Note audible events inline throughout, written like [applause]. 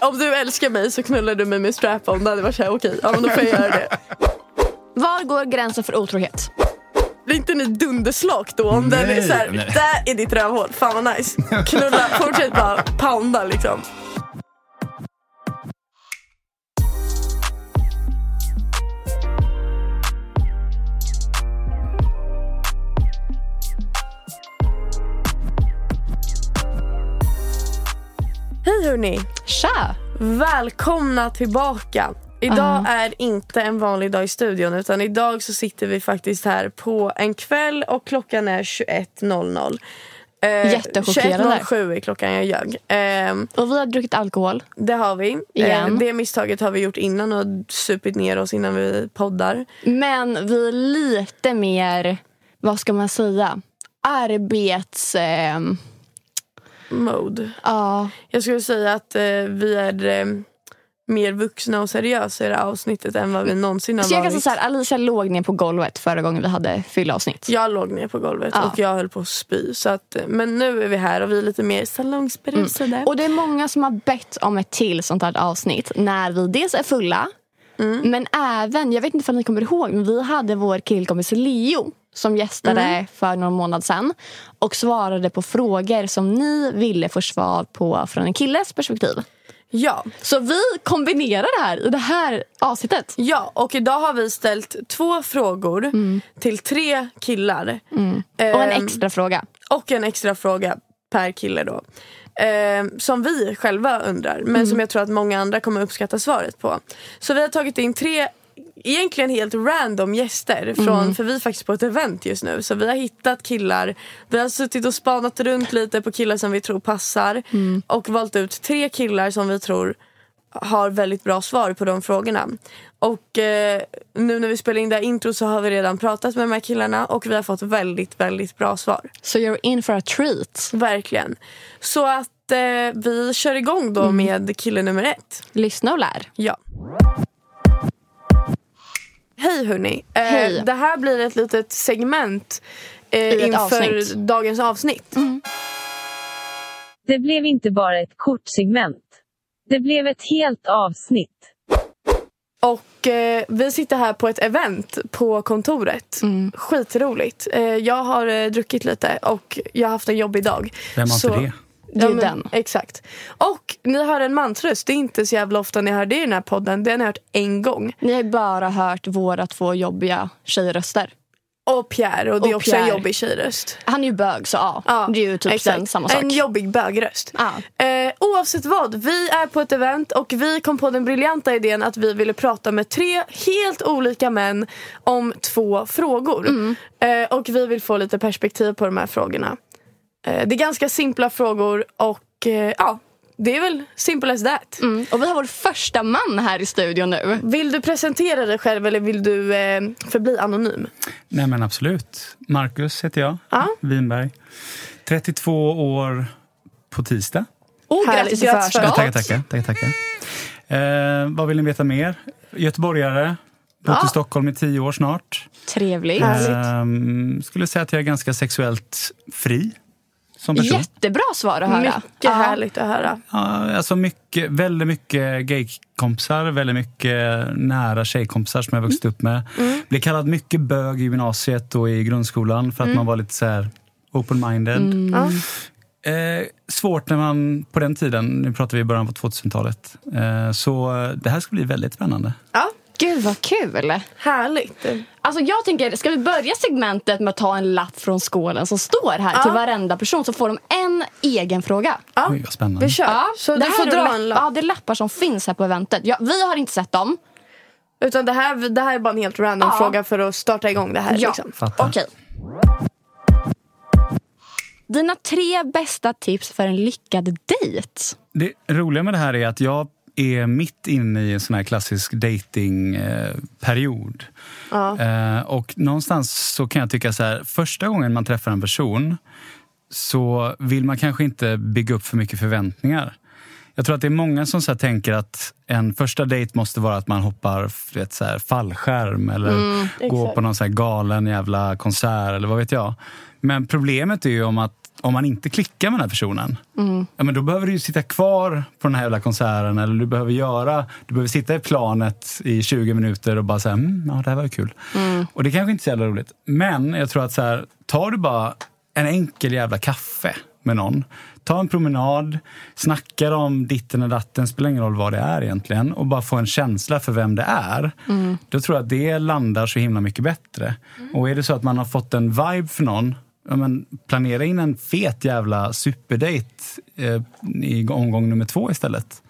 Om du älskar mig så knullar du mig med strap-on. Det hade varit såhär, okej, ja men då får jag göra det. Var går gränsen för otrohet? Blir inte ni dunderslak då? Om den är såhär, där är ditt rövhål. Fan vad nice. Knulla, fortsätt bara pounda liksom. Hej hörni! Tja! Välkomna tillbaka. Idag är inte en vanlig dag i studion utan idag så sitter vi faktiskt här på en kväll och klockan är 21.00. Eh, Jättechockerande. 21.07 är klockan, jag ljög. Eh, Och vi har druckit alkohol. det har vi. Eh, Igen. det misstaget har vi gjort innan och supit ner oss innan vi poddar. Men vi är lite mer, vad ska man säga, arbets... Eh, Mode. ja, Jag skulle säga att eh, vi är eh, mer vuxna och seriösa i det här avsnittet än vad vi någonsin har så jag kan säga varit. så här, Alicia låg ner på golvet förra gången vi hade fyllavsnitt. Jag låg ner på golvet Ja. och jag höll på att spy. Så att, men nu är vi här och vi är lite mer salongsberusade. Och det är många som har bett om ett till sånt här avsnitt när vi dels är fulla Mm. men även, jag vet inte om ni kommer ihåg, men vi hade vår killkompis Leo som gästade Mm. för någon månad sedan och svarade på frågor som ni ville få svar på från en killes perspektiv. Ja. Så vi kombinerar det här i det här avsnittet. ja, och idag har vi ställt två frågor till tre killar. Mm. Och en Ehm, extra fråga. och en extra fråga per kille då. Ehm, som vi själva undrar, men som jag tror att många andra kommer uppskatta svaret på. Så vi har tagit in tre egentligen helt random gäster. Från, För vi är faktiskt på ett event just nu. Så vi har hittat killar. Vi har suttit och spanat runt lite på killar som vi tror passar. Och valt ut tre killar som vi tror har väldigt bra svar på de frågorna. Och eh, nu när vi spelar in det här intro så har vi redan pratat med de här killarna och vi har fått väldigt, väldigt bra svar. Så you're in for a treat. Verkligen. Så att eh, vi kör igång då med kille nummer ett. Lyssna och lär. Ja. Hej hörni. Eh, Hej. Det här blir ett litet segment eh, inför avsnitt. dagens avsnitt. Det blev inte bara ett kortsegment. Det blev ett helt avsnitt. Och eh, vi sitter här på ett event på kontoret. Skitroligt. Eh, jag har eh, druckit lite och jag har haft en jobbig dag. Vem har inte Så- det? Det är men, den. Exakt. Och ni hör en mansröst. Det är inte så jävla ofta ni hör det i den här podden. Det har ni hört en gång. Ni har bara hört våra två jobbiga tjejröster. Och Pierre. Och det är Och också en Pierre. jobbig tjejröst. Han är ju bög så ja, Ja, det är ju typ exakt. den, samma sak. En jobbig bögröst. Ja. Eh, oavsett vad, vi är på ett event och vi kom på den briljanta idén att vi ville prata med tre helt olika män om två frågor. Mm. Eh, och vi vill få lite perspektiv på de här frågorna. Eh, det är ganska simpla frågor och eh, ja, det är väl simple as that. Mm. Och vi har vår första man här i studion nu. Vill du presentera dig själv eller vill du eh, förbli anonym? Nej men absolut. Marcus heter jag, Ja. Winberg. 32 år på tisdag. Oh, Härligt. grattis i Grattis för- Tackar, förskott. tackar. tackar, tackar. Eh, vad vill ni veta mer? Göteborgare. Bott Ja. i Stockholm i tio år snart. Trevligt. Ehm, skulle säga att jag är ganska sexuellt fri som person. Jättebra svar att höra. Mycket Ja. härligt att höra. Ja, alltså mycket, väldigt mycket gaykompisar, väldigt mycket nära tjejkompisar som jag vuxit upp med. Mm. Blev kallad mycket bög i gymnasiet och i grundskolan för att Mm. man var lite så här open-minded. Ja. Eh, svårt när man på den tiden, nu pratar vi i början på 2000-talet. Eh, så det här ska bli väldigt spännande. ja, Gud vad kul. härligt. Alltså jag tänker, ska vi börja segmentet med att ta en lapp från skålen som står här till varenda person så får de en egen fråga. Ja. Oj, vad spännande. Vi kör. Så du får dra en lapp. Ja, det är lappar som finns här på eventet. Ja, vi har inte sett dem. Utan det här, det här är bara en helt random Ja. fråga för att starta igång det här. Ja. Liksom. Fattar. Okej. Dina tre bästa tips för en lyckad dejt? Det roliga med det här är att jag är mitt inne i en sån här klassisk datingperiod. Ja. Eh, och någonstans så kan jag tycka så här, första gången man träffar en person så vill man kanske inte bygga upp för mycket förväntningar. Jag tror att det är många som så tänker att en första dejt måste vara att man hoppar vet, så här, fallskärm eller går exakt. på någon så galen jävla konsert eller vad vet jag. Men problemet är ju om att om man inte klickar med den här personen, ja, men då behöver du sitta kvar på den här jävla konserten eller du behöver göra, du behöver sitta i planet i 20 minuter och bara säga, mm, ja det här var ju kul. Och det kanske inte är så jävla roligt. Men jag tror att så här, tar du bara en enkel jävla kaffe med någon, ta en promenad, snackar om ditten och datten, spelar ingen roll vad det är egentligen, och bara få en känsla för vem det är. Då tror jag att det landar så himla mycket bättre. Och är det så att man har fått en vibe för någon, ja, men planera in en fet jävla superdate eh, i omgång nummer två istället.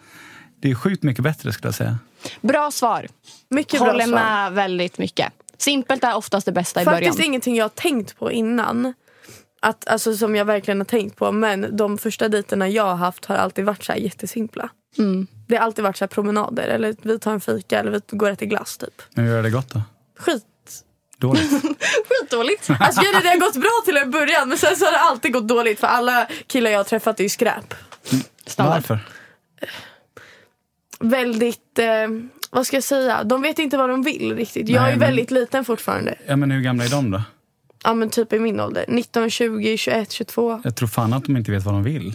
Det är sjukt mycket bättre skulle jag säga. Bra svar. Mycket bra Håller svar. med väldigt mycket. Simpelt är oftast det bästa i Faktiskt början. ingenting jag har tänkt på innan. Att, alltså, som jag verkligen har tänkt på. Men de första dejterna jag har haft har alltid varit så här jättesimpla. Mm. Det har alltid varit så här promenader. Eller vi tar en fika eller vi går och äter glass typ. Hur gör det gott då? Skit. Dåligt? [laughs] Skitdåligt. Alltså det har gått bra till en början men sen så har det alltid gått dåligt. För alla killar jag har träffat är ju skräp. Standard. Varför? Väldigt, eh, vad ska jag säga? De vet inte vad de vill riktigt. Jag Nej, är men- väldigt liten fortfarande. Ja, men hur gamla är de då? Ja men typ i min ålder. 19, 20, 21, 22. Jag tror fan att de inte vet vad de vill.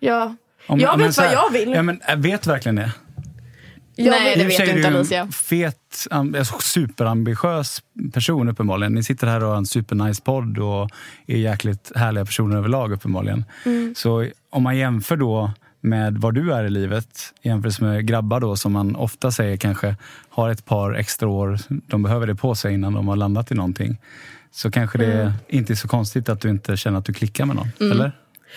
Ja. Om- jag vet vad här- jag vill. Ja, men, äh, vet verkligen det? Jag Nej, det vet du är inte Alicia. en fet, alltså, superambitiös person uppenbarligen. Ni sitter här och har en supernice podd och är jäkligt härliga personer överlag uppenbarligen. Mm. Så om man jämför då med vad du är i livet jämfört med grabbar då som man ofta säger kanske har ett par extra år, de behöver det på sig innan de har landat i någonting. Så kanske det Mm. inte är så konstigt att du inte känner att du klickar med någon, eller?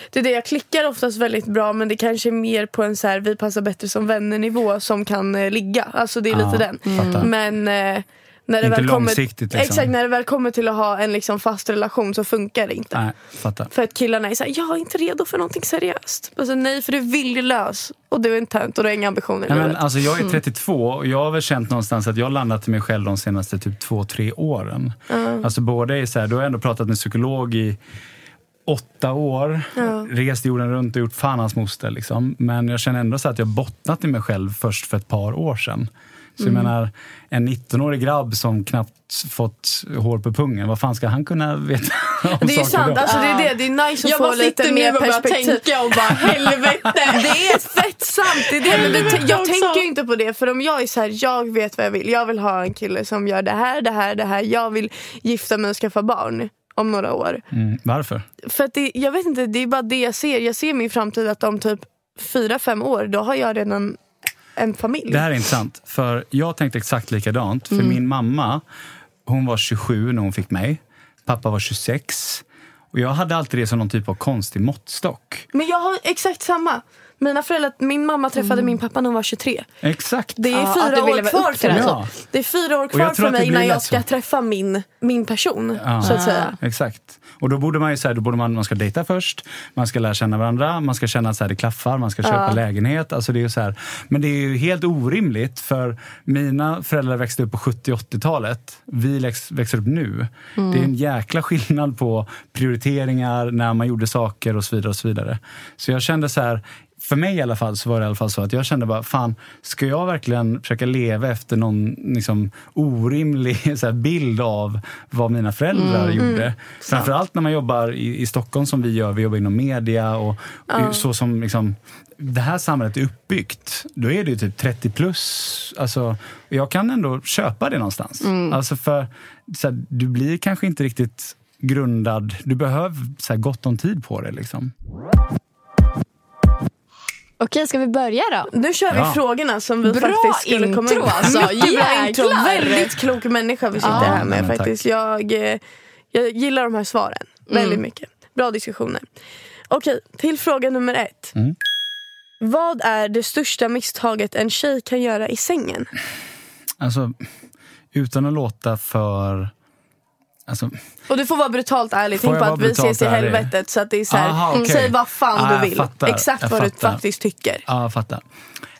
Det är det, jag klickar oftast väldigt bra men det kanske är mer på en så här, vi passar bättre som vänner nivå som kan eh, ligga. Alltså det är lite den. fattar. Men eh, när det Inte väl kommer, långsiktigt, liksom. Exakt, när det väl kommer till att ha en liksom fast relation så funkar det inte. Nej, fattar. För att killarna är såhär, jag är inte redo för någonting seriöst. Alltså, nej, för du är viljelös och du är en tönt och du har inga ambitioner i Nej, men, livet. alltså, jag är 32 och jag har väl känt någonstans att jag har landat i mig själv de senaste typ två, tre åren. Alltså både i så här, då har jag ändå pratat med psykolog i åtta år, rest jorden runt och gjort fan hans moster. Liksom. Men jag känner ändå så att jag bottnat i mig själv först för ett par år sedan. Så jag menar, en 19-årig grabb som knappt fått hår på pungen, vad fan ska han kunna veta om Det är saker sant, då? alltså, det är det. Det är nice att Jag få lite sitter mer nu och bara perspektiv. tänka och bara [laughs] helvete. Det är fett sant. Det är det. Men det, jag Jag också. tänker ju inte på det. För om jag är så här, jag vet vad jag vill. Jag vill ha en kille som gör det här, det här, det här. Jag vill gifta mig och skaffa barn om några år. Mm, varför? För att det, jag vet inte, det är bara det jag ser. Jag ser min framtid att om typ fyra, fem år, då har jag redan en familj. Det här är intressant, för jag tänkte exakt likadant. För min mamma, hon var 27 när hon fick mig. Pappa var 26. Och jag hade alltid det som någon typ av konstig måttstock. Men jag har exakt samma. Mina föräldrar, min mamma träffade min pappa när hon var 23. Exakt. Det är Ja, du fyra år kvar för mig. det. Ja. Det är fyra år kvar för mig innan jag lätt ska så. träffa min, min person. Ja. Så att säga. Exakt. Och då borde man ju säga, då borde man, man ska dejta först, man ska lära känna varandra, man ska känna att så här, det klaffar, man ska köpa lägenhet. Alltså det är så här. Men det är ju helt orimligt för mina föräldrar växte upp på 70 80-talet. Vi växer upp nu. Det är en jäkla skillnad på prioriteringar, när man gjorde saker och så vidare. och Så vidare. Så jag kände så här, för mig i alla fall så var det i alla fall så att jag kände bara, fan, ska jag verkligen försöka leva efter någon liksom, orimlig [laughs] här, bild av vad mina föräldrar gjorde? Framförallt när man jobbar i, i Stockholm som vi gör, vi jobbar inom media och så som liksom, det här samhället är uppbyggt, då är det ju typ 30 plus. Alltså, jag kan ändå köpa det någonstans. Alltså för så här, Du blir kanske inte riktigt grundad, du behöver så här, gott om tid på det. Liksom. Okej, ska vi börja då? Nu kör vi Ja. frågorna som vi Bra faktiskt skulle komma in på. alltså. Mycket bra intro. Väldigt klok människa vi sitter Ja, här med nej, men faktiskt. Jag, eh, jag gillar de här svaren väldigt mycket. Bra diskussioner. Okej, till fråga nummer ett. Mm. Vad är det största misstaget en tjej kan göra i sängen? Alltså, utan att låta för Alltså, Och du får vara brutalt ärlig. Tänk på att vi ses i helvetet. Så att det är så här, Aha, okej. säg vad fan Ah, du vill. fattar. Exakt vad du faktiskt tycker. Ja, jag fattar.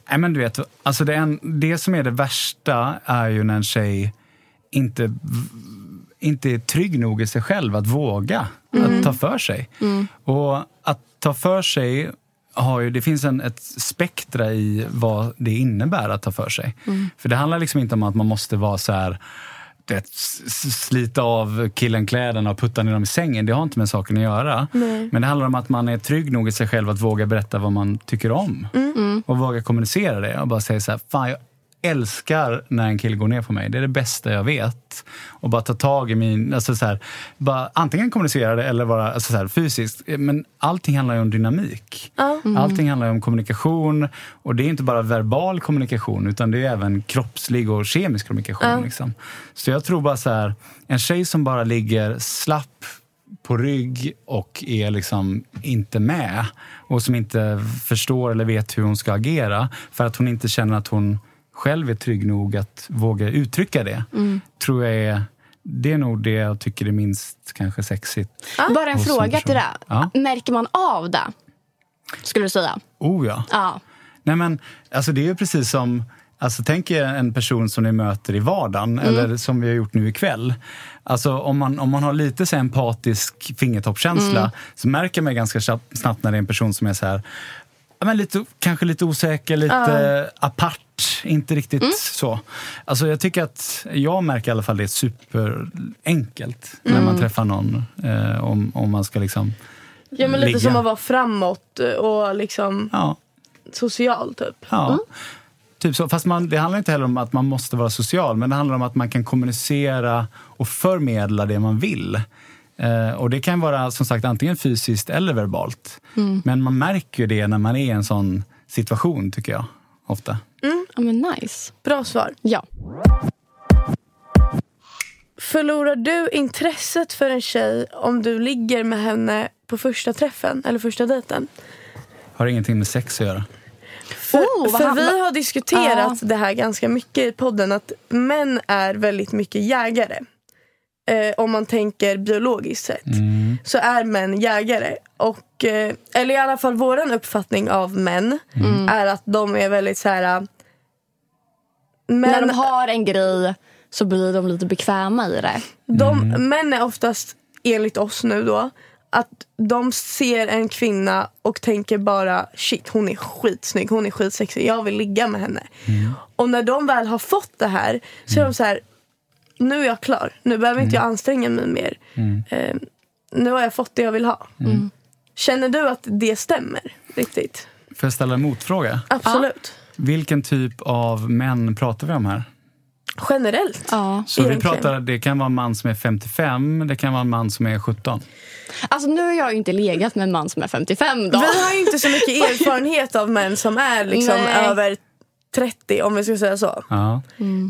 Nej, men du vet, alltså det, en, det som är det värsta är ju när en tjej inte, inte är trygg nog i sig själv att våga att ta för sig. Och att ta för sig har ju, det finns en, ett spektra i vad det innebär att ta för sig. För det handlar liksom inte om att man måste vara så här vet, slita av killen kläderna och putta ner dem i sängen. Det har inte med saken att göra. Men det handlar om att man är trygg nog i sig själv att våga berätta vad man tycker om. Och våga kommunicera det och bara säga så här, fan jag älskar när en kille går ner på mig. Det är det bästa jag vet. Och bara ta tag i min, alltså så här, bara antingen kommunicera det eller vara alltså så här, fysiskt. Men allting handlar ju om dynamik. Allting handlar om kommunikation. Och det är inte bara verbal kommunikation utan det är även kroppslig och kemisk kommunikation. Liksom. Så jag tror bara så här, en tjej som bara ligger slapp på rygg och är liksom inte med och som inte förstår eller vet hur hon ska agera för att hon inte känner att hon själv är trygg nog att våga uttrycka det. Tror jag är, det är nog det jag tycker är minst kanske sexigt. Bara en fråga till det. Ja. Märker man av det? Skulle du säga? Oh ja. Ja. Nej men, alltså det är ju precis som, alltså tänk er en person som ni möter i vardagen, eller som vi har gjort nu ikväll. Alltså om man, om man har lite så empatisk fingertoppskänsla så märker man ganska snabbt- när det är en person som är så här, men lite, kanske lite osäker, lite apart, inte riktigt så. Alltså jag tycker att, jag märker i alla fall det superenkelt när man träffar någon. Eh, om, om man ska liksom Ja, men lite ligga. som att vara framåt och liksom Ja, social typ. Ja. Typ så. Fast man, det handlar inte heller om att man måste vara social, men det handlar om att man kan kommunicera och förmedla det man vill. Eh, och det kan vara som sagt antingen fysiskt eller verbalt. Men man märker ju det när man är i en sån situation, tycker jag. Ofta. Ja men nice. Bra svar. Ja. Förlorar du intresset för en tjej om du ligger med henne på första träffen eller första dejten? Har ingenting med sex att göra. För, Oh, för vi har diskuterat det här ganska mycket i podden att män är väldigt mycket jägare. Eh, om man tänker biologiskt sett så är män jägare. Och, eh, eller i alla fall vår uppfattning av män är att de är väldigt så här... Män, När de har en grej så blir de lite bekväma i det. de, Män är oftast, enligt oss nu då, att de ser en kvinna och tänker bara shit hon är skitsnygg, hon är skitsexig, jag vill ligga med henne. Och när de väl har fått det här så är de så här, nu är jag klar, nu behöver inte jag anstränga mig mer. Eh, nu har jag fått det jag vill ha. Känner du att det stämmer riktigt? Får jag ställa en motfråga? Absolut. Vilken typ av män pratar vi om här? Generellt. Ja. Så vi pratar, det kan vara en man som är 55, det kan vara en man som är 17. Alltså nu har jag ju inte legat med en man som är 55 då. Vi har ju inte så mycket erfarenhet av män som är liksom Nej. över 30 om vi ska säga så. Ja.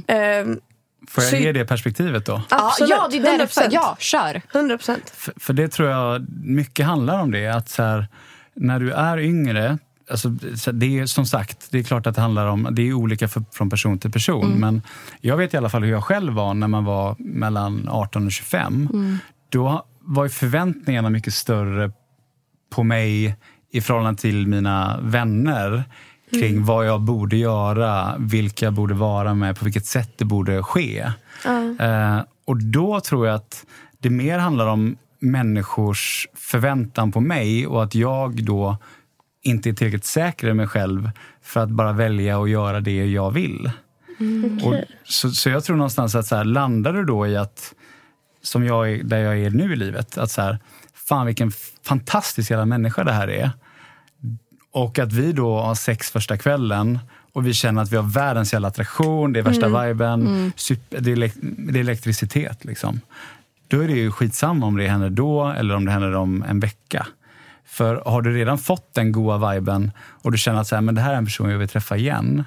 Ehm, Får jag ge det perspektivet då? ja, absolut, ja, det är därför. 100%. Ja, kör. 100 procent. För, för det tror jag mycket handlar om det. Att så här, när du är yngre, alltså, så det är som sagt, det är klart att det handlar om, det är olika för, från person till person. Men jag vet i alla fall hur jag själv var när man var mellan 18 och 25. Då var ju förväntningarna mycket större på mig i förhållande till mina vänner kring vad jag borde göra, vilka jag borde vara med, på vilket sätt det borde ske. Eh, och då tror jag att det mer handlar om människors förväntan på mig och att jag då inte är tillräckligt säker i mig själv för att bara välja och göra det jag vill. Och, så, så jag tror någonstans att så här, landar du då i att, som jag är, där jag är nu i livet, att så här, fan vilken fantastisk jävla människa det här är. Och att vi då har sex första kvällen och vi känner att vi har världens jävla attraktion, det är värsta viben, super, det, är det är elektricitet. Liksom. Då är det ju skitsamma om det händer då eller om det händer om en vecka. För har du redan fått den goa viben och du känner att så här, men det här är en person jag vill träffa igen,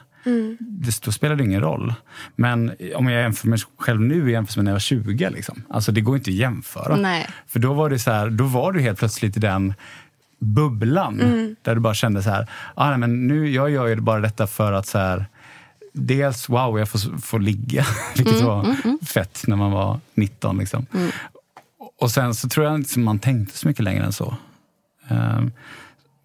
det, då spelar det ingen roll. Men om jag jämför mig själv nu i jämförelse med när jag var 20, liksom. alltså det går inte att jämföra. Nej. För då var det så här, då var du helt plötsligt i den bubblan där du bara kände så här, ah, nej, men nu, jag gör ju bara detta för att så här, dels wow, jag får, får ligga, [laughs] vilket var fett när man var 19. Liksom. och sen så tror jag inte man tänkte så mycket längre än så. Ehm,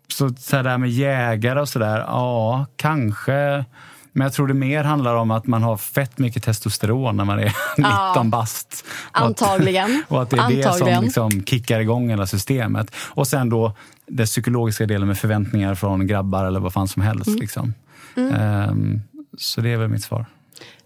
så, så här där med jägare och sådär, ja, kanske. Men jag tror det mer handlar om att man har fett mycket testosteron när man är [laughs] 19 bast. Och att- Antagligen. [laughs] Och att det är det som Antagligen. liksom kickar igång hela systemet. Och sen då den psykologiska delen med förväntningar från grabbar eller vad fan som helst. Mm. Liksom. Ehm, så det är väl mitt svar.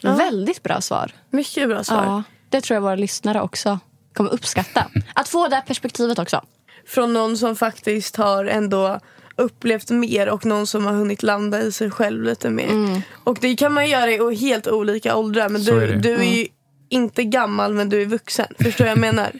Väldigt bra svar. Mycket bra svar. Ja, det tror jag våra lyssnare också kommer uppskatta. [laughs] Att få det här perspektivet också. Från någon som faktiskt har ändå upplevt mer och någon som har hunnit landa i sig själv lite mer. Mm. Och det kan man göra i helt olika åldrar. Men Så är du, du är ju inte gammal men du är vuxen. Förstår vad jag menar?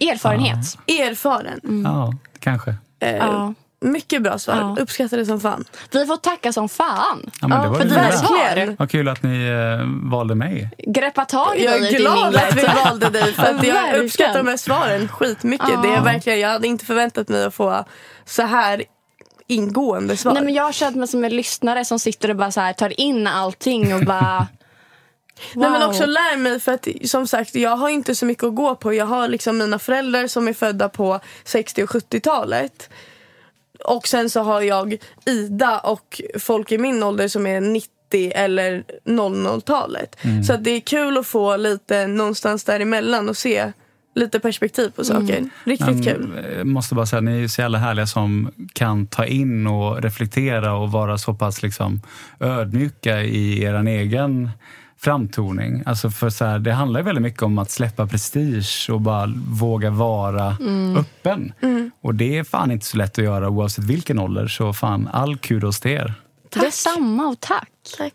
Erfarenhet. Erfaren. Ja, kanske. Eh, Ja. Mycket bra svar. Ja. Uppskattar det som fan. Vi får tacka som fan. Ja, men det Ja, var för bra. verkligen. Vad kul att ni eh, valde mig. Greppa tag i Jag är glad att vi [laughs] valde dig för att jag uppskattar de här svaren skitmycket. Ja. Det är verkligen, jag hade inte förväntat mig att få så här ingående svar. Nej, men jag har känt mig som en lyssnare som sitter och bara så här, tar in allting och bara... [laughs] Nej, men Wow. också lär mig för att som sagt jag har inte så mycket att gå på. Jag har liksom mina föräldrar som är födda på 60 och 70-talet. Och sen så har jag Ida och folk i min ålder som är 90 eller 00-talet. Så att det är kul att få lite någonstans däremellan och se lite perspektiv på saker. Riktigt Men, kul. eh, måste bara säga, ni är så jävla härliga som kan ta in och reflektera och vara så pass liksom, ödmjuka i er egen framtoning. Alltså för så här, det handlar ju väldigt mycket om att släppa prestige och bara våga vara öppen. Och det är fan inte så lätt att göra oavsett vilken ålder. Så fan, all kudos till er. Detsamma och tack. Tack.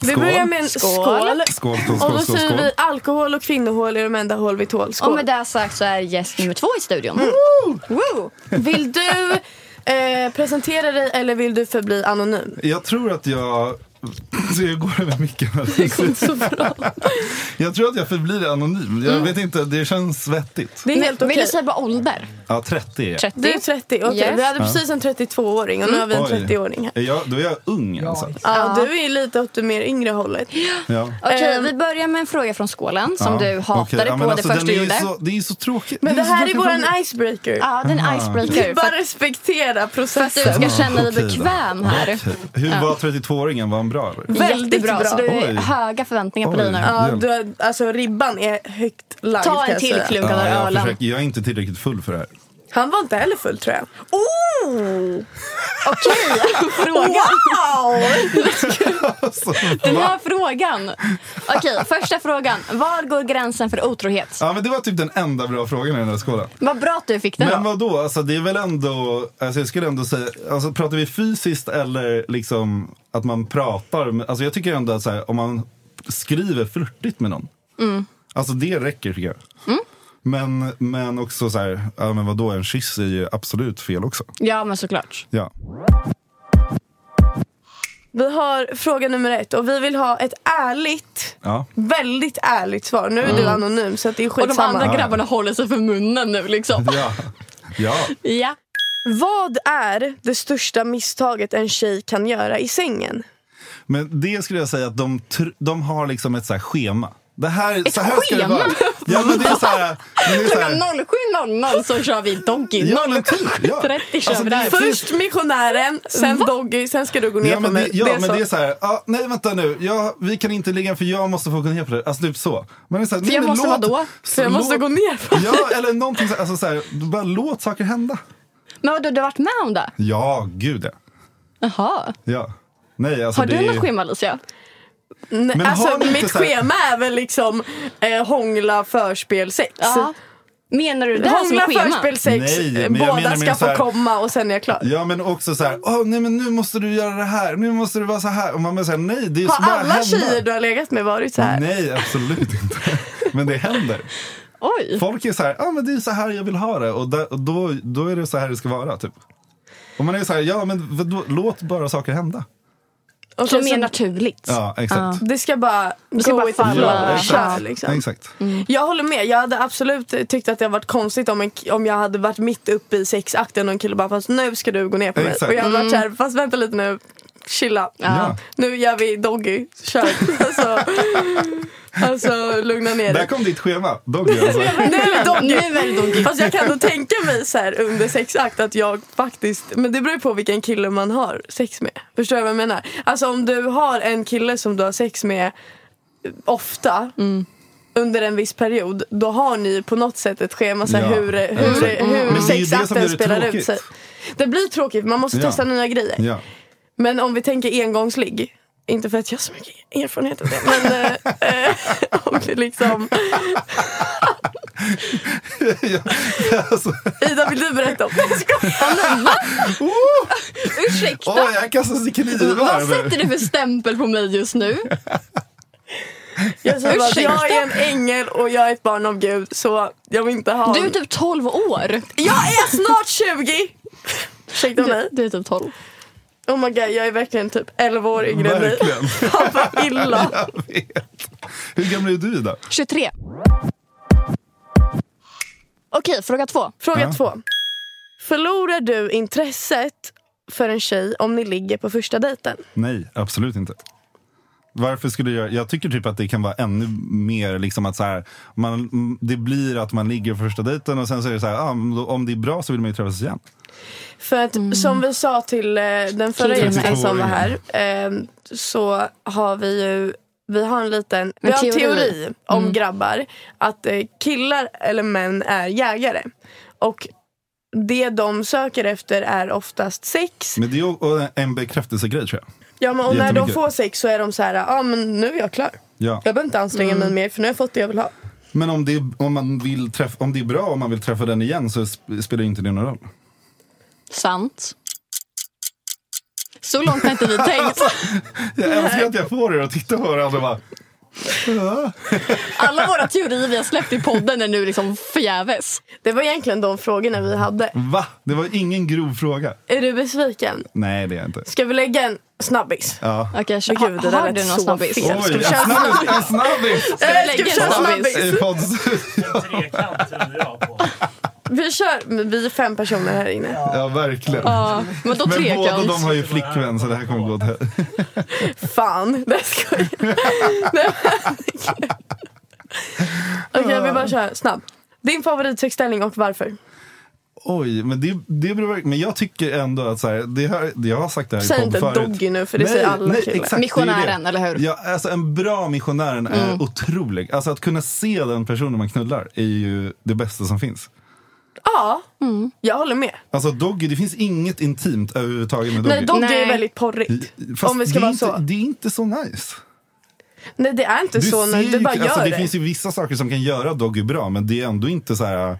Vi börjar med en Skål. skål. Skål, skål, Och skål, då skål, säger skål. vi alkohol och kvinnohål är de enda hål vi tål. Och Skål. med det sagt så är gäst nummer två i studion. Woo! Vill du eh, presentera dig eller vill du förbli anonym? Jag tror att jag... [laughs] Så jag går över micken. Det går inte så bra. [laughs] Jag tror att jag förblir anonym. Jag vet inte, det känns vettigt. Det är helt Vill okej. du säga bara ålder? Ja, 30 är jag. 30? Du är 30, okej. Yes. Vi hade precis en 32-åring och nu har vi en Oj. 30-åring här. Är jag, då är jag ung alltså. Ja, du är lite åt det mer yngre hållet. Ja. Okej, Ehm. vi börjar med en fråga från skålen som Ja, du hatade okej. Ja, på alltså, det första du är gjorde. Så, det är så tråkigt. Men det så här är vår icebreaker. Ja, det är en icebreaker. Bara respektera för att du processen. ska känna dig bekväm här. Hur var 32-åringen? Han bra eller? Väldigt bra. Så du Oj. är höga förväntningar på Oj. dig nu. Ja, du har, alltså ribban är högt lagd Ta kan en jag till säga. klunk av den Ja, jag, ölen. försöker, jag är inte tillräckligt full för det här. Han var inte heller full tror jag. Oh! Okej, [laughs] frågan. Alltså, [laughs] Den här frågan. Okej, första frågan. Var går gränsen för otrohet? Ja, men det var typ den enda bra frågan i den här skålen. Vad bra att du fick den Men då. vad då? Alltså, det är väl ändå, alltså, jag skulle ändå säga, alltså, pratar vi fysiskt eller liksom att man pratar? med- Alltså, jag tycker ändå att så här, om man skriver flörtigt med någon, alltså det räcker tycker jag. Men, men också så här, ja men vadå, en kyss är ju absolut fel också. Ja, men såklart. Ja. Vi har fråga nummer ett och vi vill ha ett ärligt, Ja. väldigt ärligt svar. Nu är du anonym så att det är Och de skitsamma. andra grabbarna håller sig för munnen nu liksom. Ja. ja. Ja. Vad är det största misstaget en tjej kan göra i sängen? Men det skulle jag säga att de, de har liksom ett så här schema. Det här, Ett så här ska det schema? vara. Ja, men det är så här, men det är så Klockan här 07.00 så kör vi Doggy. Ja, men typ, ja. 07.30 kör Alltså, vi det där. Först missionären, sen Doggy, sen ska du gå ner Ja, på men mig. det, ja, men så. det är så här, ah, nej vänta nu, ja, vi kan inte ligga för jag måste få gå ner på det. Alltså typ så. Men det är så här, nej, jag men måste låt- vadå? För jag måste låt- gå ner på Ja, eller någonting så, alltså så här, bara låt saker hända. Men vadå, du har varit med om det? Ja, gud ja. Jaha. ja. Nej, alltså Har det du är- något schema Alicia? Men alltså, har ni inte mitt så här- schema är väl liksom eh, hångla, förspel, sex. Ja. Menar du det här som Hångla, ett schema? förspel, sex. Nej, men jag Båda menar ska få så här- komma och sen är jag klar. Ja men också så här, åh nej men nu måste du göra det här, nu måste du vara så här. Och man bara säger nej det är Har bara alla hända. tjejer du har legat med varit så här? Nej absolut inte. Men det händer. Oj. Folk är så här, ja ah, men det är så här jag vill ha det. Och, där, och då, då är det så här det ska vara typ. Och man är så här, ja men vadå, låt bara saker hända. Och Så så- mer naturligt. Ja exakt. Det ska bara ska go bara with the falla. flow. Ja, Kör, exakt. liksom. exakt. Jag håller med. Jag hade absolut tyckt att det hade varit konstigt om, en, om jag hade varit mitt uppe i sexakten och en kille bara fast nu ska du gå ner på mig. Exakt. Och jag hade varit såhär, fast vänta lite nu. Chilla. Ja. Nu gör vi doggy. Kör. [laughs] Alltså, alltså lugna ner Där dig. kom ditt schema, Doggy alltså. [laughs] Nu är det doggy. Nu är det doggy. Fast jag kan då tänka mig så här under sexakt att jag faktiskt, men det beror ju på vilken kille man har sex med. Förstår du vad jag menar? Alltså om du har en kille som du har sex med ofta under en viss period, då har ni på något sätt ett schema så här, Ja, hur, hur, exakt. hur, som sexakten spelar ut tråkigt. sig. Det blir tråkigt, man måste Ja. testa nya grejer. Ja. Men om vi tänker engångsligg, inte för att jag har så mycket erfarenhet av det, men eh, eh, om det liksom. Alltså, Ida vill du berätta om det? Ursäkta. åh, jag kastas i knivar. Vad sätter du för stämpel på mig just nu? Jag bara att jag är en ängel och jag är ett barn av Gud så jag vill inte ha... Du är typ 12 år. Jag är snart 20! Ursäkta mig. Du, du är typ 12. Oh my god, jag är verkligen typ 11 år yngre än dig. Verkligen. [laughs] Fan vad illa. [laughs] Jag vet. Hur gammal är du Ida? 23. Okej, fråga två. Fråga Ja. två. Förlorar du intresset för en tjej om ni ligger på första dejten? Nej, absolut inte. Varför skulle jag Jag tycker typ att det kan vara ännu mer liksom att så här, man, det blir att man ligger på första dejten och sen så är det så här, ah, om det är bra så vill man ju träffas igen. För att som vi sa till eh, den förra gästen som var här eh, så har vi ju vi har en liten vi har teori. teori om grabbar att eh, killar eller män är jägare. Och det de söker efter är oftast sex. Men det är ju och en bekräftelsegrej tror jag. Ja, men och när de får sex så är de så här, ja ah, men nu är jag klar. Ja. Jag behöver inte anstränga mig mer för nu har jag fått det jag vill ha. Men om det, är, om, man vill träffa, om det är bra om man vill träffa den igen så sp- spelar inte det någon roll. Sant. Så långt har inte vi tänkt. [laughs] Jag älskar att jag får er att titta på varandra och bara... "Ja." Alla våra teorier vi har släppt i podden är nu liksom förgäves. Det var egentligen de frågorna vi hade. Va? Det var ingen grov fråga. Är du besviken? Nej, det är jag inte. Ska vi lägga en snabbis? Ja. Okej, Men ha, gud, det där har du någon snabbis? Oj, Ska vi en köra snabbis! En snabbis! [laughs] Ska vi lägga köra en snabbis? I jag. Vi kör, vi är fem personer här inne. Ja, verkligen. Ja, men då Men båda de har ju flickvän så det här kommer gå åt helvete. [laughs] Fan, det Nej, men- Okej, jag vill bara köra snabb. Din favoritsexställning och varför? Oj, men det, det beror, men jag tycker ändå att så här, det det jag har sagt det här Säg inte förut. doggy nu för det säger alla killar. exakt, Missionären, det. eller hur? Ja, alltså en bra missionären är otrolig. Alltså att kunna se den personen man knullar är ju det bästa som finns. Ja, jag håller med. Alltså Doggy, det finns inget intimt överhuvudtaget med Doggy. Nej, doggy Nej. är väldigt porrigt. Fast om vi ska det, är vara inte, så. det är inte så nice. Nej, det är inte Du så ser du bara gör alltså, det. det. finns ju vissa saker som kan göra Doggy bra, men det är ändå inte så här...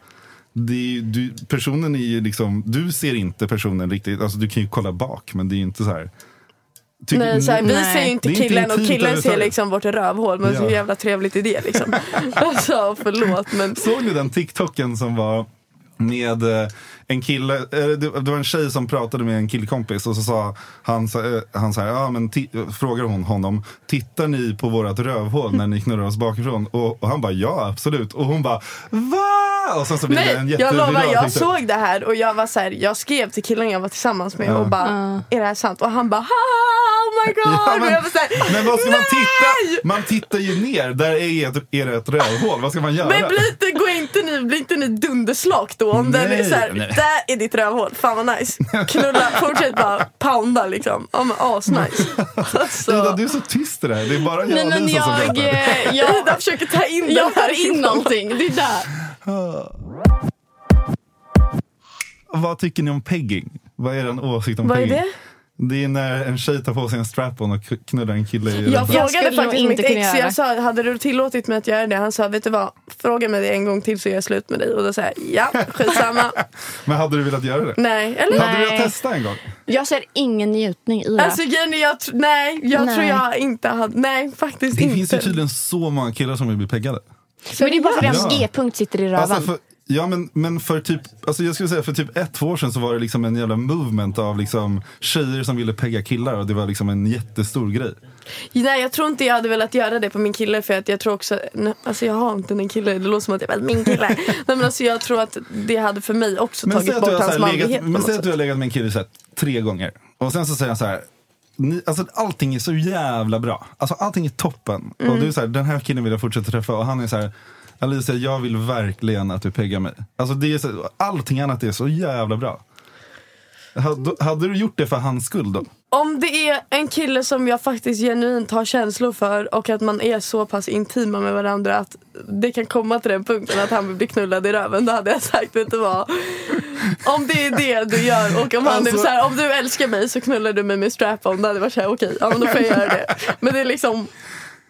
Det är, du, personen är ju liksom, du ser inte personen riktigt, alltså du kan ju kolla bak men det är ju inte så här. Tycker- Nej, så här, vi Nej. ser ju inte är inte killen och killen ser liksom vårt rövhål. Men Ja. hur jävla trevligt är det liksom? [laughs] alltså förlåt men. Såg ni den TikToken som var med eh, en kille, eh, det, var en tjej som pratade med en killkompis och så sa han, eh, han så här, ja men frågar hon honom, tittar ni på vårat rövhål när ni knullar oss bakifrån? Och, och han bara, ja absolut. Och hon bara, va? Och sen så blev det en Nej, jag lovar, jag TikTok. såg det här och jag var så här, jag skrev till killen jag var tillsammans med och bara, är det här sant? Och han bara, ha! oh my god! Ja, men, här, men vad ska man "Nej!" titta? Man tittar ju ner. Där är, ett, är det ett rövhål. Vad ska man göra? Men blir inte, går inte ni, blir inte ni dunderslak då? Om den är Nej, så här, nej. Där är ditt rövhål, fan vad nice. Knulla, fortsätt bara pounda liksom. Ja men asnice. Alltså, Ida, du är så tyst i det här. Det är bara jag Nej och men Lisa som jag, vet det. eh, jag, [laughs] Ida försöker ta in den jag tar in någonting. Det är där. Vad tycker ni om pegging? Vad är er åsikt om Vad är pegging? det? Det är när en tjej tar på sig en strap-on och knullar en kille i Jag frågade faktiskt inte mitt ex, göra jag sa hade du tillåtit mig att göra det? Han sa vet du vad, fråga mig det en gång till så gör jag slut med dig. Och då sa jag ja, [laughs] skitsamma. Men hade du velat göra det? nej, eller? Hade du Nej. velat testa en gång? Jag ser ingen njutning i det. Alltså Jenny, jag, tr- nej, jag Nej. tror jag inte hade, nej faktiskt Det inte. finns ju tydligen så många killar som vill bli peggade. men det är bara för att deras Ja. G-punkt sitter i röven. Alltså för, ja men, men för typ, alltså jag skulle säga för typ ett två år sedan så var det liksom en jävla movement av liksom tjejer som ville pegga killar och det var liksom en jättestor grej. Nej jag tror inte jag hade velat göra det på min kille för att jag tror också, nej, alltså jag har inte en kille, det låter som att jag är min kille. [laughs] nej men alltså jag tror att det hade för mig också Men tagit bort hans manlighet legat, men säg att du har legat med en kille så här, tre gånger och sen så säger han så här ni, alltså allting är så jävla bra. Alltså allting är toppen. Mm. Och du är så här, den här killen vill jag fortsätta träffa och han är så här Alicia, jag vill verkligen att du peggar mig. Alltså det är så, allting annat är så jävla bra. Hade, hade du gjort det för hans skull då? Om det är en kille som jag faktiskt genuint har känslor för och att man är så pass intima med varandra att det kan komma till den punkten att han vill bli knullad i röven. Då hade jag sagt, vet du vad? Om det är det du gör och om, han är Alltså- så här, om du älskar mig så knullar du mig med strap-on. Då hade jag varit såhär, okej, ja men då får jag göra det. Men det är liksom,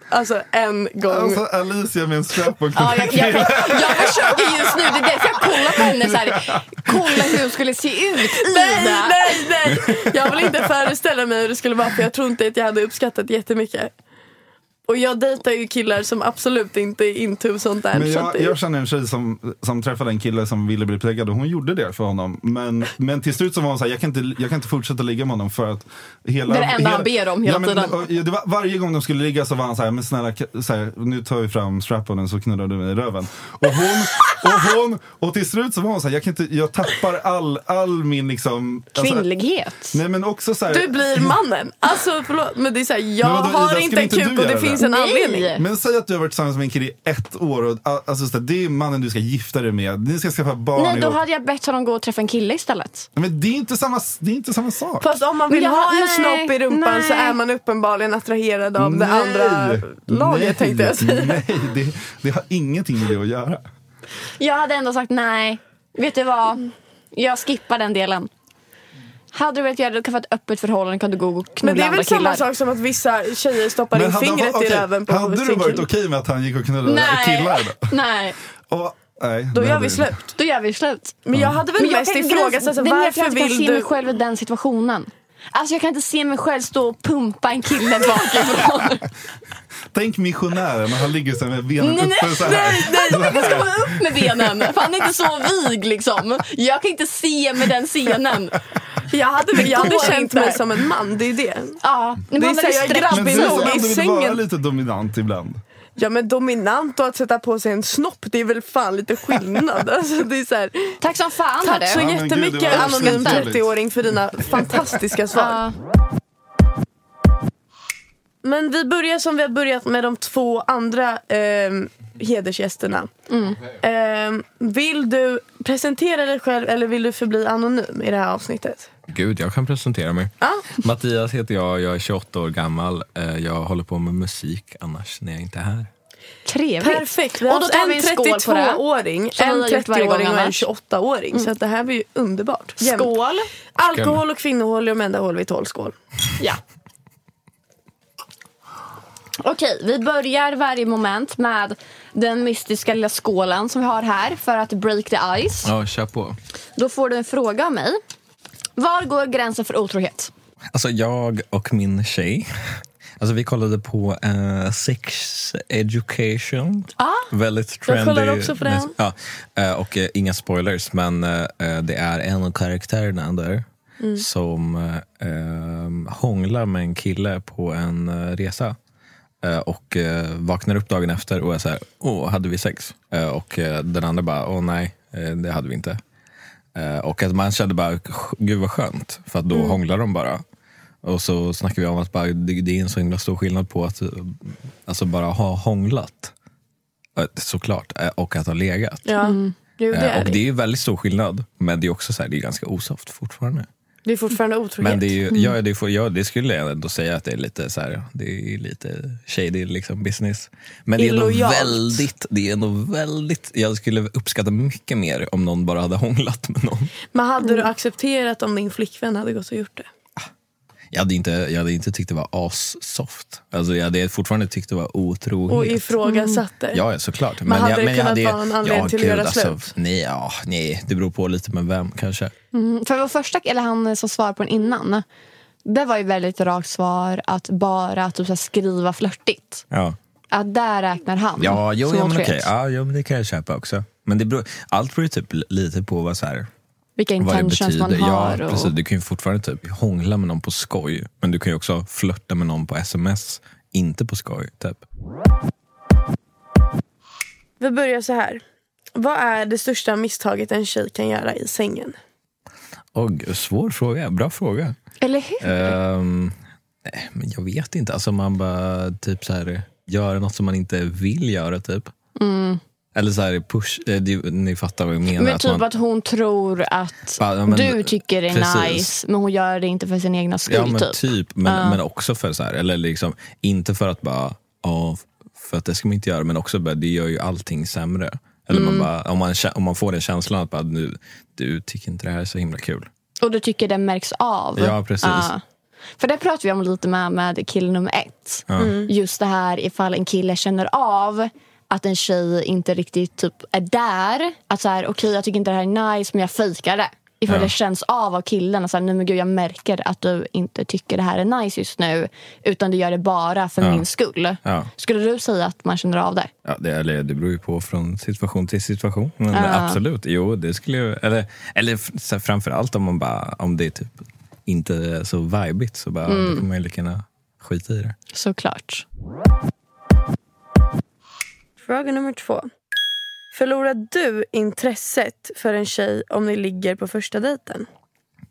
alltså en gång. Alltså Alicia med en strap-on Ja, jag, jag, jag försöker just nu, det är därför jag kollar på henne så här. Kolla hur hon skulle se ut Nej, det. nej, nej! Jag vill inte föreställa mig hur det skulle vara för jag tror inte att jag hade uppskattat jättemycket. Och jag dejtar ju killar som absolut inte är into sånt där. Men jag, det, jag känner en tjej som, som träffade en kille som ville bli peggad och hon gjorde det för honom. Men, men till slut så var hon såhär, jag, kan inte- jag kan inte fortsätta ligga med honom för att hela... Det är det enda han hela- ber om hela men, tiden. och, det var, varje gång de skulle ligga så var han såhär, men snälla så här, nu tar vi fram straponen så knullar du mig i röven. Och hon, och hon, och till slut så var hon såhär, jag, kan inte, jag tappar all, all min liksom... alltså- Kvinnlighet. Nej men också såhär... du blir mannen. Alltså förlåt men det är såhär, jag Men vadå, har Ida, inte en kuk och det göra finns det? en anledning. Nej. Men säg att du har varit tillsammans med en kille i ett år och alltså, så där, det är mannen du ska gifta dig med. Ni ska skaffa barn Nej, då ihop. hade jag bett honom gå och träffa en kille istället. Men det är inte samma, det är inte samma sak. Fast om man vill jag- ha en nej, snopp i rumpan så nej. är man uppenbarligen attraherad av det andra laget nej, tänkte jag säga. Nej, det, det har ingenting med det att göra. Jag hade ändå sagt nej. Vet du vad? Jag skippar den delen. Hade du velat göra det, du kan få ett öppet förhållande kan du gå och knulla Men det är andra väl samma killar. sak som att vissa tjejer stoppar in fingret varit- i röven på Hade du varit okej med att han gick och knullade Nej. killar då? [laughs] Nej, Och, nej Då det gör vi du slut. då gör vi slut. Men jag hade väl Men jag mest ifrågasatt alltså, det är mer för att varför jag inte kan vill se du... mig själv i den situationen. Alltså jag kan inte se mig själv stå och pumpa en kille bakifrån. [laughs] Tänk missionären han ligger så här med benen Nej, nej, uppe så här. nej, nej, jag ska vara upp med benen. För han är inte så vig liksom. Jag kan inte se med den scenen. Jag hade, väl- jag hade känt inte. mig som en man, det är det. Ja, men Det är så jag Men grabbig du nog i ändå vill vara sängen. lite dominant ibland. Ja men dominant och att sätta på sig en snopp, det är väl fan lite skillnad. [laughs] Alltså, det är så här, Tack som fan tack så men det jättemycket var anonym supertrevligt. 30-åring för dina fantastiska svar. Ja. Men vi börjar som vi har börjat med de två andra ehm, hedersgästerna. Ehm, vill du presentera dig själv eller vill du förbli anonym i det här avsnittet? Gud, jag kan presentera mig. Ja. Mattias heter jag, jag är 28 år gammal. Eh, Jag håller på med musik annars när jag inte är här. Trevligt. Perfekt, vi har Och då tar vi en en skål på det. 32-åring, Som vi en har gjort varje gång 30-åring och en annars. 28-åring. Så att det här blir ju underbart. Jämnt. Skål. Alkohol och kvinnohål är de enda hål vi tål. Skål. Ja. Okej, vi börjar varje moment med den mystiska lilla skålen som vi har här för att break the ice. Ja, kör på. Då får du en fråga av mig. Var går gränsen för otrohet? Alltså jag och min tjej, alltså vi kollade på eh, Sex Education. Ah, Väldigt trendy. kollar också på den. Ja, eh, och eh, inga spoilers, men eh, eh, det är en av karaktärerna där Mm. som eh, eh, hånglar med en kille på en resa. Eh, och eh, vaknar upp dagen efter och är så här, åh, hade vi sex? Eh, och den andra bara, åh nej, det hade vi inte. Och att man kände bara, gud vad skönt, för att då Mm. hånglar de bara. Och så snackar vi om att bara, det, det är en så himla stor skillnad på att alltså bara ha hånglat, såklart, och att ha legat. Ja. Jo, det och det. det är ju väldigt stor skillnad, men det är också så här, det är ganska osoft fortfarande. Det är fortfarande otrohet. Men det, är ju, ja, det, får, ja, det skulle jag ändå säga att det är lite, så här, det är lite shady liksom, business. Men det är, ändå väldigt, det är ändå väldigt... Jag skulle uppskatta mycket mer om någon bara hade hånglat med någon. Men hade du accepterat om din flickvän hade gått och gjort det? Jag hade inte, jag hade inte tyckt det var assoft. Alltså, jag hade fortfarande tyckt det var otrohet. Och ifrågasatt det? Ja, ja, såklart. Men hade jag, det kunnat hade, vara en anledning till att göra slut? nej, ja, nej, det beror på lite med vem kanske. Mm, för vår första, eller han som svarade på den innan. Det var ju väldigt rakt svar att bara typ, här, skriva flörtigt. Ja. Att där räknar han Ja, jo, som ja, men okej. Ja, jo, men det kan jag köpa också. Men det beror, allt beror ju typ lite på vad, så här, Vilka intentions man har. Ja, och... precis. Du kan ju fortfarande typ hångla med någon på skoj. Men du kan ju också flörta med någon på sms, inte på skoj. Typ. Vi börjar så här. Vad är det största misstaget en tjej kan göra i sängen? Och, svår fråga. Bra fråga. Eller hur? Ehm, nej, men jag vet inte. Alltså man bara typ så här, gör något som man inte vill göra. typ. Eller så här, push. eh, det- Ni fattar vad jag menar. Men att typ man, att hon tror att Ja, men- du tycker det är precis. nice men hon gör det inte för sin egna skull. Ja men typ. typ, men, Ja. men också för så här, eller liksom, inte för att bara, ja, för att det ska man inte göra, men också bara, det gör ju allting sämre. Eller Mm. man bara, om, man, om man får den känslan att bara, nu, du tycker inte det här är så himla kul. Och du tycker det märks av. Ja, precis. För det pratar vi om lite med, med kille nummer ett. Ja. Just det här ifall en kille känner av att en tjej inte riktigt typ är där. Att så här, okej jag tycker inte det här är nice men jag fejkar det. Ifall Ja. det känns av av killen. Så här, nej men gud jag märker att du inte tycker det här är nice just nu. Utan du gör det bara för Ja. min skull. Ja. Skulle du säga att man känner av det? Ja, det, eller, det beror ju på från situation till situation. Men Ja. absolut, jo det skulle jag, eller, eller så här, framför allt om, man bara, om det är typ inte är så vibigt så bara, Mm. då kan man ju lika gärna skita i det. Såklart. Fråga nummer två. Förlorar du intresset för en tjej om ni ligger på första dejten?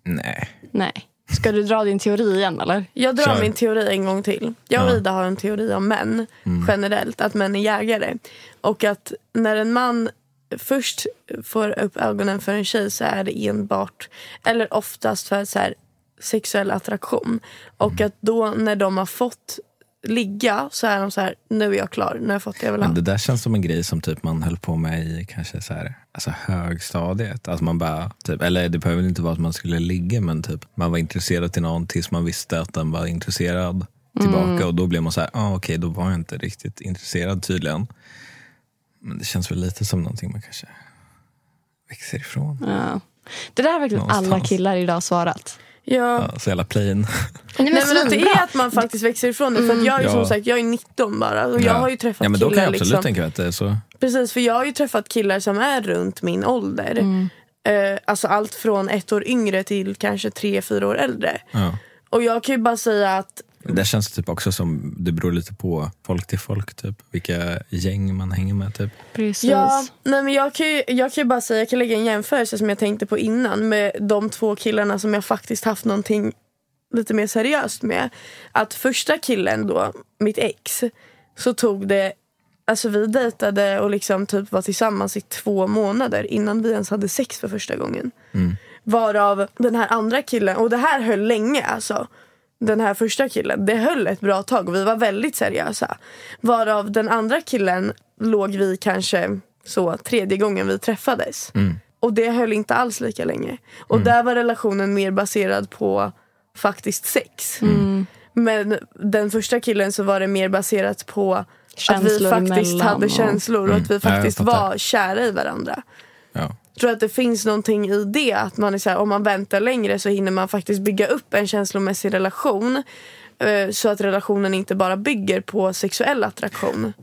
Nej. Nej. Ska du dra din teori igen eller? Jag drar Kör. min teori en gång till. Jag och Ja. Ida har en teori om män generellt. Att män är jägare. Och att när en man först får upp ögonen för en tjej så är det enbart, eller oftast för så här, sexuell attraktion. Och att då när de har fått ligga så är de så här, nu är jag klar, nu har jag fått det jag vill ha. Men det där känns som en grej som typ man höll på med i kanske så här, alltså högstadiet. Alltså man bara, typ, eller det behöver inte vara att man skulle ligga men typ man var intresserad till någon tills man visste att den var intresserad tillbaka och då blev man så här, ah, okej då var jag inte riktigt intresserad tydligen. Men det känns väl lite som någonting man kanske växer ifrån. Ja. Det där har verkligen alla Någonstans. killar idag svarat. Ja. Ja, så jävla plain. [laughs] Nej, Nej, men att det är att man faktiskt växer ifrån det. För att jag är ju som Ja. sagt jag är 19 bara. Och jag Ja. har ju träffat ja, men då killar. kan jag absolut liksom. tänka mig att det är så. Precis, för jag har ju träffat killar som är runt min ålder. Mm. Eh, alltså allt från ett år yngre till kanske tre, fyra år äldre. Ja. Och jag kan ju bara säga att Det känns typ också som, det beror lite på folk till folk, typ. vilka gäng man hänger med. Typ. Precis. Ja, nej men jag, kan ju, jag kan ju bara säga, jag kan lägga en jämförelse som jag tänkte på innan med de två killarna som jag faktiskt haft någonting lite mer seriöst med. Att första killen då, mitt ex, så tog det Alltså vi dejtade och liksom typ var tillsammans i två månader innan vi ens hade sex för första gången. Varav den här andra killen, och det här höll länge alltså. Den här första killen, det höll ett bra tag och vi var väldigt seriösa. Varav den andra killen låg vi kanske så tredje gången vi träffades. Och det höll inte alls lika länge. Och där var relationen mer baserad på faktiskt sex. Men den första killen så var det mer baserat på att vi Känslor faktiskt hade och- känslor och att vi Mm. Faktiskt var kära i varandra. Ja. Jag tror att det finns någonting i det. Att man är så här, om man väntar längre så hinner man faktiskt bygga upp en känslomässig relation. Eh, så att relationen inte bara bygger på sexuell attraktion.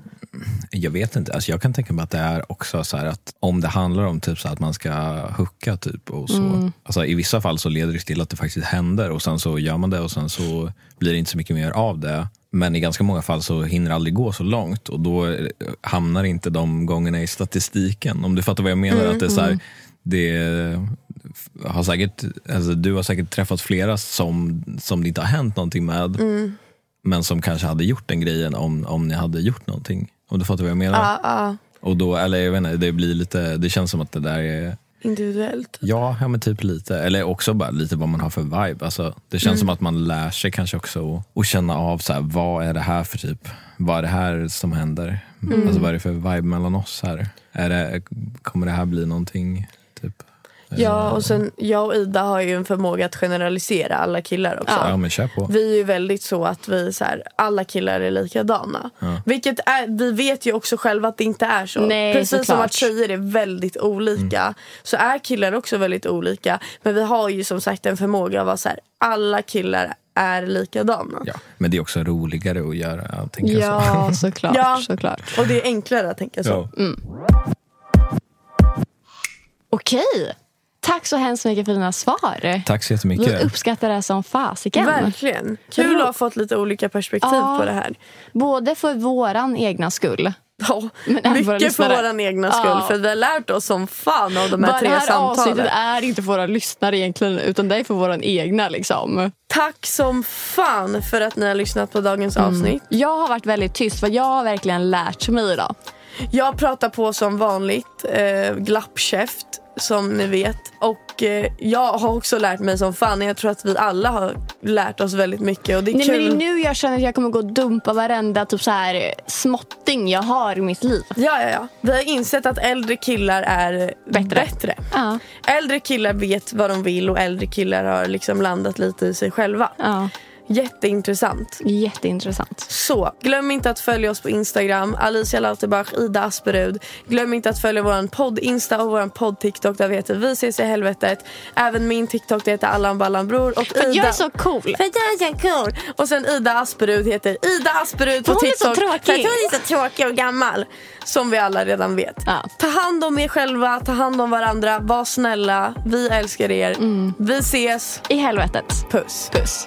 Jag vet inte, alltså jag kan tänka mig att det är också så att om det handlar om typ så att man ska hucka typ och så. Alltså i vissa fall så leder det till att det faktiskt händer och sen så gör man det och sen så blir det inte så mycket mer av det. Men i ganska många fall så hinner det aldrig gå så långt och då eh, hamnar inte de gångerna i statistiken. Om du fattar vad jag menar. att det är så här, det, f- har säkert, alltså, du har säkert träffat flera som, som det inte har hänt någonting med. Mm. Men som kanske hade gjort den grejen om, om ni hade gjort någonting. Om du fattar vad jag menar? Ja, ja. Och då, eller jag vet inte, det blir lite, det känns som att det där är Individuellt. Ja, ja men typ lite. Eller också bara lite vad man har för vibe. Alltså, det känns Mm. som att man lär sig kanske också att- att känna av så här, vad är det här för typ, vad är det här som händer? Mm. Alltså vad är det för vibe mellan oss här? Är det, kommer det här bli någonting? Ja, och sen jag och Ida har ju en förmåga att generalisera alla killar också. Ja, men kör på. Vi är ju väldigt så att vi så här, alla killar är likadana. Ja. Vilket är, vi vet ju också själva att det inte är så. Nej, Precis som såklart. att tjejer är väldigt olika Mm. så är killar också väldigt olika. Men vi har ju som sagt en förmåga att vara så här, alla killar är likadana. Ja, men det är också roligare att göra. Tänker så. Ja, [laughs] såklart. Ja. såklart. Och det är enklare att tänka så. Ja. Okej. Tack så hemskt mycket för dina svar. Tack så Vi jättemycket. uppskattar det som fasiken. Verkligen. Kul att ha fått lite olika perspektiv Ja. på det här. Både för våran egna skull. Ja, Men mycket för vår egna skull. Ja. För vi har lärt oss som fan av de här Bara tre det här samtalen. avsnittet är inte för våra lyssnare egentligen utan det är för våran egna. Liksom. Tack som fan för att ni har lyssnat på dagens avsnitt. Jag har varit väldigt tyst för jag har verkligen lärt mig idag. Jag pratar på som vanligt, eh, glappkäft som ni vet. Och eh, jag har också lärt mig som fan. Jag tror att vi alla har lärt oss väldigt mycket. Och det är Nej, men kul. det är nu jag känner att jag kommer gå och dumpa varenda typ så här, småtting jag har i mitt liv. Ja, ja, ja. Vi har insett att äldre killar är bättre. Ja. Äldre killar vet vad de vill och äldre killar har liksom landat lite i sig själva. Ja. Jätteintressant. Jätteintressant. Så, glöm inte att följa oss på Instagram, Alicia Lauterbach, Ida Asperud. Glöm inte att följa vår podd Insta och vår podd TikTok där vi heter Vi ses i helvetet. Även min TikTok det heter Allan Ballan Bror. Och För Ida... jag är så cool. För jag är så cool. Och sen Ida Asperud heter Ida Asperud på För hon är så TikTok. tråkig. För hon är så tråkig och gammal. Som vi alla redan vet. Ja. Ta hand om er själva, ta hand om varandra, var snälla. Vi älskar er. Vi ses. I helvetet. Puss. Puss.